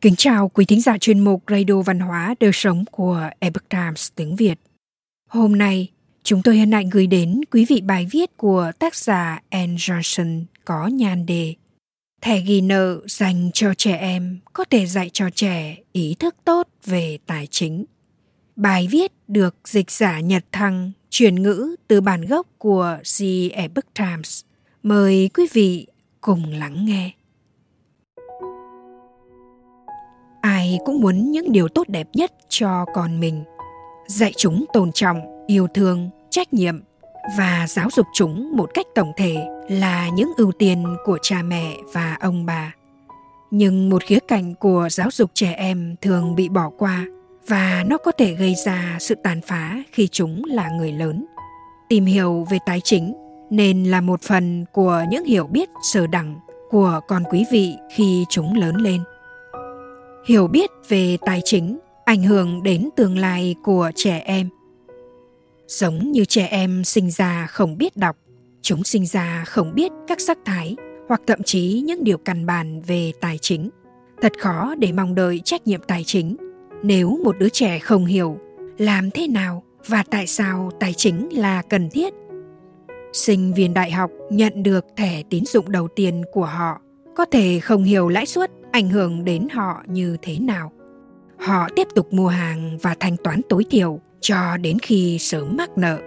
Kính chào quý thính giả chuyên mục Radio Văn hóa Đời Sống của Epoch Times tiếng Việt. Hôm nay, chúng tôi hân hạnh gửi đến quý vị bài viết của tác giả Anne Johnson có nhan đề Thẻ ghi nợ dành cho trẻ em có thể dạy cho trẻ ý thức tốt về tài chính. Bài viết được dịch giả Nhật Thăng chuyển ngữ từ bản gốc của The Epoch Times. Mời quý vị cùng lắng nghe. Ai cũng muốn những điều tốt đẹp nhất cho con mình. Dạy chúng tôn trọng, yêu thương, trách nhiệm và giáo dục chúng một cách tổng thể là những ưu tiên của cha mẹ và ông bà. Nhưng một khía cạnh của giáo dục trẻ em thường bị bỏ qua và nó có thể gây ra sự tàn phá khi chúng là người lớn. Tìm hiểu về tài chính nên là một phần của những hiểu biết sơ đẳng của con quý vị khi chúng lớn lên hiểu biết về tài chính, ảnh hưởng đến tương lai của trẻ em. Giống như trẻ em sinh ra không biết đọc, chúng sinh ra không biết các sắc thái, hoặc thậm chí những điều căn bản về tài chính. Thật khó để mong đợi trách nhiệm tài chính. Nếu một đứa trẻ không hiểu, làm thế nào và tại sao tài chính là cần thiết? Sinh viên đại học nhận được thẻ tín dụng đầu tiên của họ, có thể không hiểu lãi suất ảnh hưởng đến họ như thế nào. Họ tiếp tục mua hàng và thanh toán tối thiểu cho đến khi sớm mắc nợ.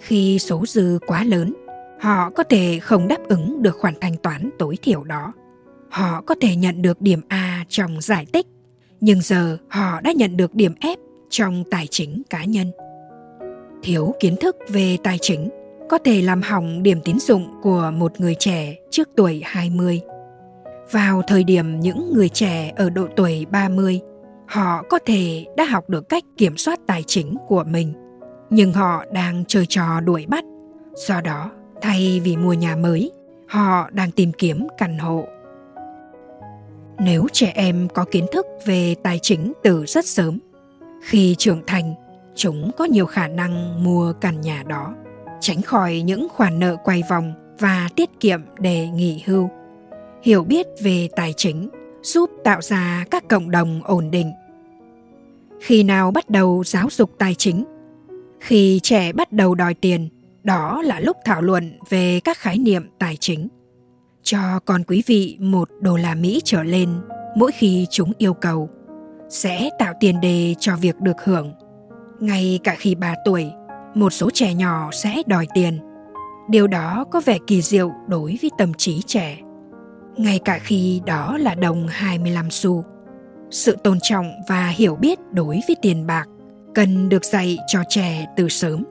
Khi số dư quá lớn, họ có thể không đáp ứng được khoản thanh toán tối thiểu đó. Họ có thể nhận được điểm a trong giải tích, nhưng giờ họ đã nhận được điểm f trong tài chính cá nhân. Thiếu kiến thức về tài chính có thể làm hỏng điểm tín dụng của một người trẻ trước tuổi 20 vào thời điểm những người trẻ ở độ tuổi 30, họ có thể đã học được cách kiểm soát tài chính của mình, nhưng họ đang chơi trò đuổi bắt. Do đó, thay vì mua nhà mới, họ đang tìm kiếm căn hộ. Nếu trẻ em có kiến thức về tài chính từ rất sớm, khi trưởng thành, chúng có nhiều khả năng mua căn nhà đó, tránh khỏi những khoản nợ quay vòng và tiết kiệm để nghỉ hưu hiểu biết về tài chính, giúp tạo ra các cộng đồng ổn định. Khi nào bắt đầu giáo dục tài chính? Khi trẻ bắt đầu đòi tiền, đó là lúc thảo luận về các khái niệm tài chính. Cho con quý vị một đô la mỹ trở lên, mỗi khi chúng yêu cầu, sẽ tạo tiền đề cho việc được hưởng. Ngay cả khi 3 tuổi, một số trẻ nhỏ sẽ đòi tiền. Điều đó có vẻ kỳ diệu đối với tâm trí trẻ ngay cả khi đó là đồng 25 xu. Sự tôn trọng và hiểu biết đối với tiền bạc cần được dạy cho trẻ từ sớm.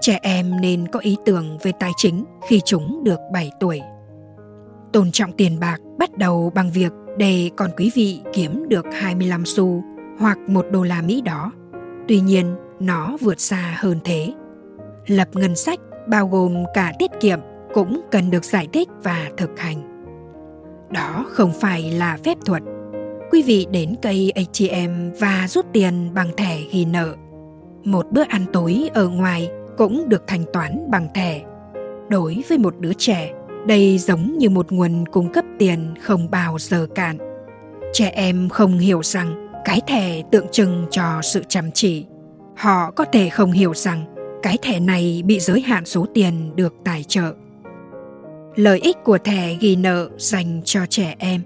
Trẻ em nên có ý tưởng về tài chính khi chúng được 7 tuổi. Tôn trọng tiền bạc bắt đầu bằng việc để con quý vị kiếm được 25 xu hoặc một đô la Mỹ đó. Tuy nhiên, nó vượt xa hơn thế. Lập ngân sách bao gồm cả tiết kiệm cũng cần được giải thích và thực hành đó không phải là phép thuật. Quý vị đến cây atm và rút tiền bằng thẻ ghi nợ. Một bữa ăn tối ở ngoài cũng được thanh toán bằng thẻ. Đối với một đứa trẻ, đây giống như một nguồn cung cấp tiền không bao giờ cạn. Trẻ em không hiểu rằng cái thẻ tượng trưng cho sự chăm chỉ. Họ có thể không hiểu rằng cái thẻ này bị giới hạn số tiền được tài trợ lợi ích của thẻ ghi nợ dành cho trẻ em.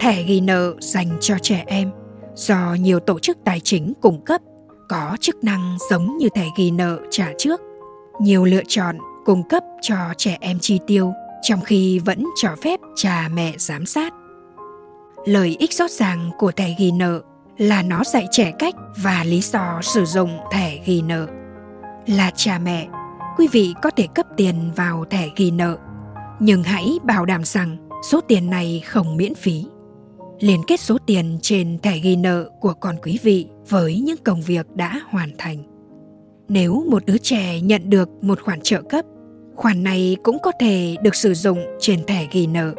Thẻ ghi nợ dành cho trẻ em. Do nhiều tổ chức tài chính cung cấp, có chức năng giống như thẻ ghi nợ trả trước. Nhiều lựa chọn cung cấp cho trẻ em chi tiêu, trong khi vẫn cho phép cha mẹ giám sát. Lợi ích rõ ràng của thẻ ghi nợ là nó dạy trẻ cách và lý do sử dụng thẻ ghi nợ. Là cha mẹ, quý vị có thể cấp tiền vào thẻ ghi nợ nhưng hãy bảo đảm rằng số tiền này không miễn phí. Liên kết số tiền trên thẻ ghi nợ của con quý vị với những công việc đã hoàn thành. Nếu một đứa trẻ nhận được một khoản trợ cấp, khoản này cũng có thể được sử dụng trên thẻ ghi nợ.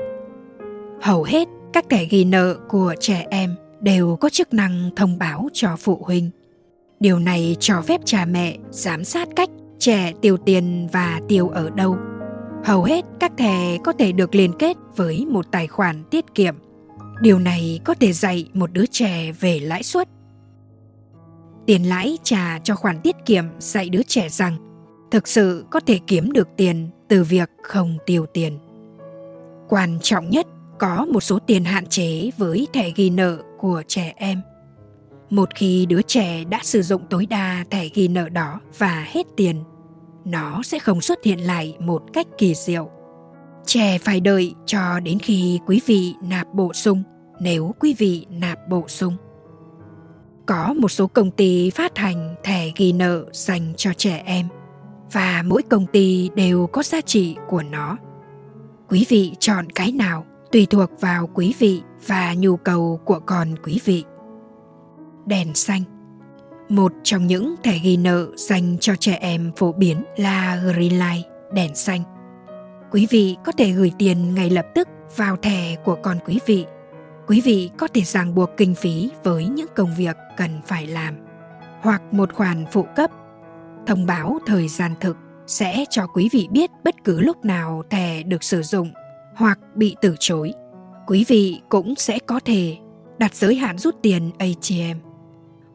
Hầu hết các thẻ ghi nợ của trẻ em đều có chức năng thông báo cho phụ huynh. Điều này cho phép cha mẹ giám sát cách trẻ tiêu tiền và tiêu ở đâu hầu hết các thẻ có thể được liên kết với một tài khoản tiết kiệm. Điều này có thể dạy một đứa trẻ về lãi suất. Tiền lãi trả cho khoản tiết kiệm dạy đứa trẻ rằng thực sự có thể kiếm được tiền từ việc không tiêu tiền. Quan trọng nhất, có một số tiền hạn chế với thẻ ghi nợ của trẻ em. Một khi đứa trẻ đã sử dụng tối đa thẻ ghi nợ đó và hết tiền nó sẽ không xuất hiện lại một cách kỳ diệu. Trẻ phải đợi cho đến khi quý vị nạp bổ sung, nếu quý vị nạp bổ sung. Có một số công ty phát hành thẻ ghi nợ dành cho trẻ em, và mỗi công ty đều có giá trị của nó. Quý vị chọn cái nào tùy thuộc vào quý vị và nhu cầu của con quý vị. Đèn xanh một trong những thẻ ghi nợ dành cho trẻ em phổ biến là Greenlight, đèn xanh. Quý vị có thể gửi tiền ngay lập tức vào thẻ của con quý vị. Quý vị có thể ràng buộc kinh phí với những công việc cần phải làm hoặc một khoản phụ cấp. Thông báo thời gian thực sẽ cho quý vị biết bất cứ lúc nào thẻ được sử dụng hoặc bị từ chối. Quý vị cũng sẽ có thể đặt giới hạn rút tiền ATM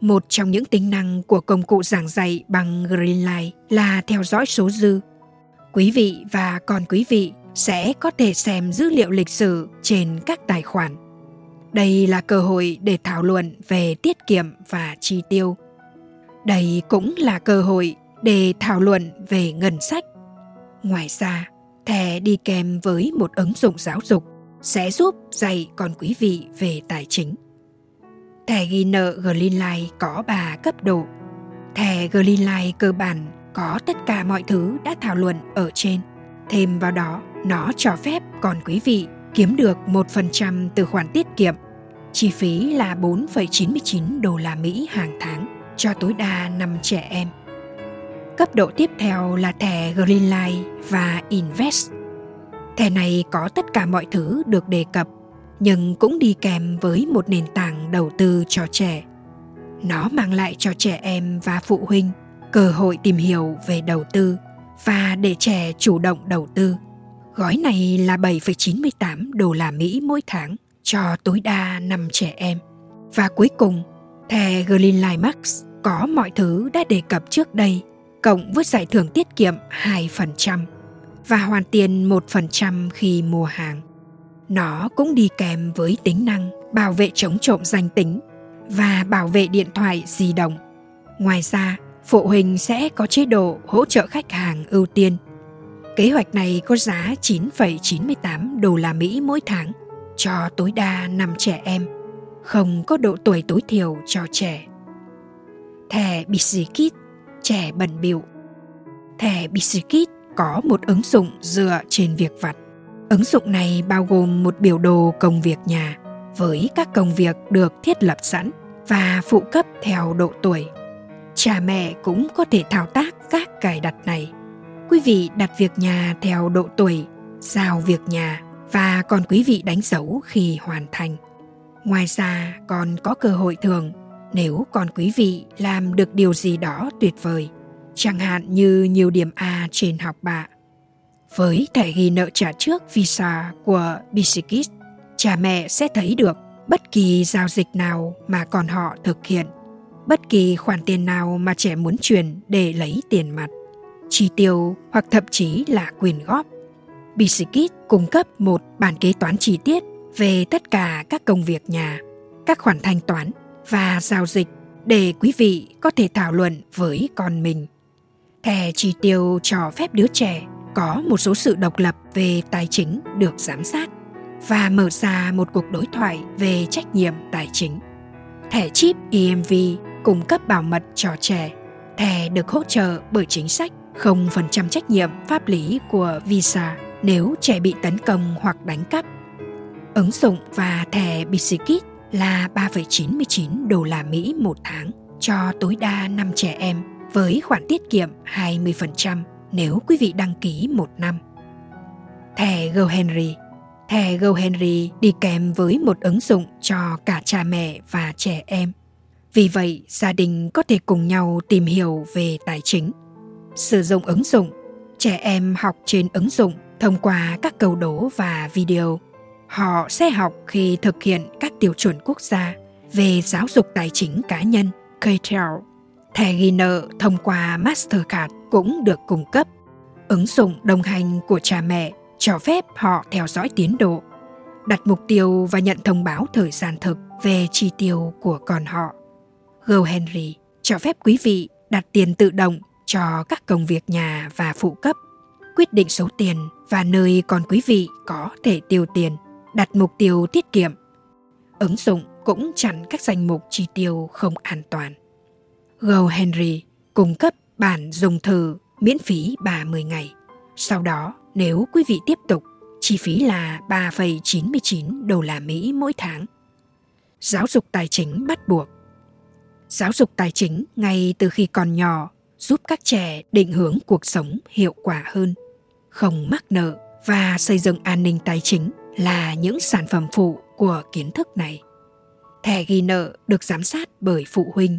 một trong những tính năng của công cụ giảng dạy bằng Greenlight là theo dõi số dư. Quý vị và con quý vị sẽ có thể xem dữ liệu lịch sử trên các tài khoản. Đây là cơ hội để thảo luận về tiết kiệm và chi tiêu. Đây cũng là cơ hội để thảo luận về ngân sách. Ngoài ra, thẻ đi kèm với một ứng dụng giáo dục sẽ giúp dạy con quý vị về tài chính. Thẻ ghi nợ Greenlight có 3 cấp độ. Thẻ Greenlight cơ bản có tất cả mọi thứ đã thảo luận ở trên. Thêm vào đó, nó cho phép còn quý vị kiếm được 1% từ khoản tiết kiệm. Chi phí là 4,99 đô la Mỹ hàng tháng cho tối đa 5 trẻ em. Cấp độ tiếp theo là thẻ Greenlight và Invest. Thẻ này có tất cả mọi thứ được đề cập nhưng cũng đi kèm với một nền tảng đầu tư cho trẻ nó mang lại cho trẻ em và phụ huynh cơ hội tìm hiểu về đầu tư và để trẻ chủ động đầu tư. Gói này là 7,98 đô la Mỹ mỗi tháng cho tối đa 5 trẻ em. Và cuối cùng, thẻ Greenlight Max có mọi thứ đã đề cập trước đây, cộng với giải thưởng tiết kiệm 2% và hoàn tiền 1% khi mua hàng. Nó cũng đi kèm với tính năng bảo vệ chống trộm danh tính và bảo vệ điện thoại di động. Ngoài ra, phụ huynh sẽ có chế độ hỗ trợ khách hàng ưu tiên. Kế hoạch này có giá 9,98 đô la Mỹ mỗi tháng cho tối đa 5 trẻ em, không có độ tuổi tối thiểu cho trẻ. Thẻ Bisikit trẻ bẩn bịu Thẻ Bisikit có một ứng dụng dựa trên việc vặt Ứng dụng này bao gồm một biểu đồ công việc nhà với các công việc được thiết lập sẵn và phụ cấp theo độ tuổi. Cha mẹ cũng có thể thao tác các cài đặt này. Quý vị đặt việc nhà theo độ tuổi, giao việc nhà và còn quý vị đánh dấu khi hoàn thành. Ngoài ra còn có cơ hội thường nếu còn quý vị làm được điều gì đó tuyệt vời, chẳng hạn như nhiều điểm A trên học bạ với thẻ ghi nợ trả trước Visa của Bisikis, cha mẹ sẽ thấy được bất kỳ giao dịch nào mà con họ thực hiện, bất kỳ khoản tiền nào mà trẻ muốn chuyển để lấy tiền mặt, chi tiêu hoặc thậm chí là quyền góp. Bisikit cung cấp một bản kế toán chi tiết về tất cả các công việc nhà, các khoản thanh toán và giao dịch để quý vị có thể thảo luận với con mình. Thẻ chi tiêu cho phép đứa trẻ có một số sự độc lập về tài chính được giám sát và mở ra một cuộc đối thoại về trách nhiệm tài chính. Thẻ chip EMV cung cấp bảo mật cho trẻ. Thẻ được hỗ trợ bởi chính sách 0% trách nhiệm pháp lý của Visa nếu trẻ bị tấn công hoặc đánh cắp. Ứng dụng và thẻ Bisikit là 3,99 đô la Mỹ một tháng cho tối đa 5 trẻ em với khoản tiết kiệm 20% nếu quý vị đăng ký một năm. Thẻ GoHenry Thẻ GoHenry đi kèm với một ứng dụng cho cả cha mẹ và trẻ em. Vì vậy, gia đình có thể cùng nhau tìm hiểu về tài chính. Sử dụng ứng dụng, trẻ em học trên ứng dụng thông qua các câu đố và video. họ sẽ học khi thực hiện các tiêu chuẩn quốc gia về giáo dục tài chính cá nhân KTEL. Thẻ ghi nợ thông qua Mastercard cũng được cung cấp. Ứng dụng đồng hành của cha mẹ cho phép họ theo dõi tiến độ, đặt mục tiêu và nhận thông báo thời gian thực về chi tiêu của con họ. GoHenry cho phép quý vị đặt tiền tự động cho các công việc nhà và phụ cấp, quyết định số tiền và nơi con quý vị có thể tiêu tiền, đặt mục tiêu tiết kiệm. Ứng dụng cũng chặn các danh mục chi tiêu không an toàn. GoHenry cung cấp bản dùng thử miễn phí 30 ngày. Sau đó, nếu quý vị tiếp tục, chi phí là 3,99 đô la Mỹ mỗi tháng. Giáo dục tài chính bắt buộc Giáo dục tài chính ngay từ khi còn nhỏ giúp các trẻ định hướng cuộc sống hiệu quả hơn, không mắc nợ và xây dựng an ninh tài chính là những sản phẩm phụ của kiến thức này. Thẻ ghi nợ được giám sát bởi phụ huynh,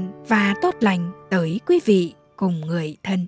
và tốt lành tới quý vị cùng người thân.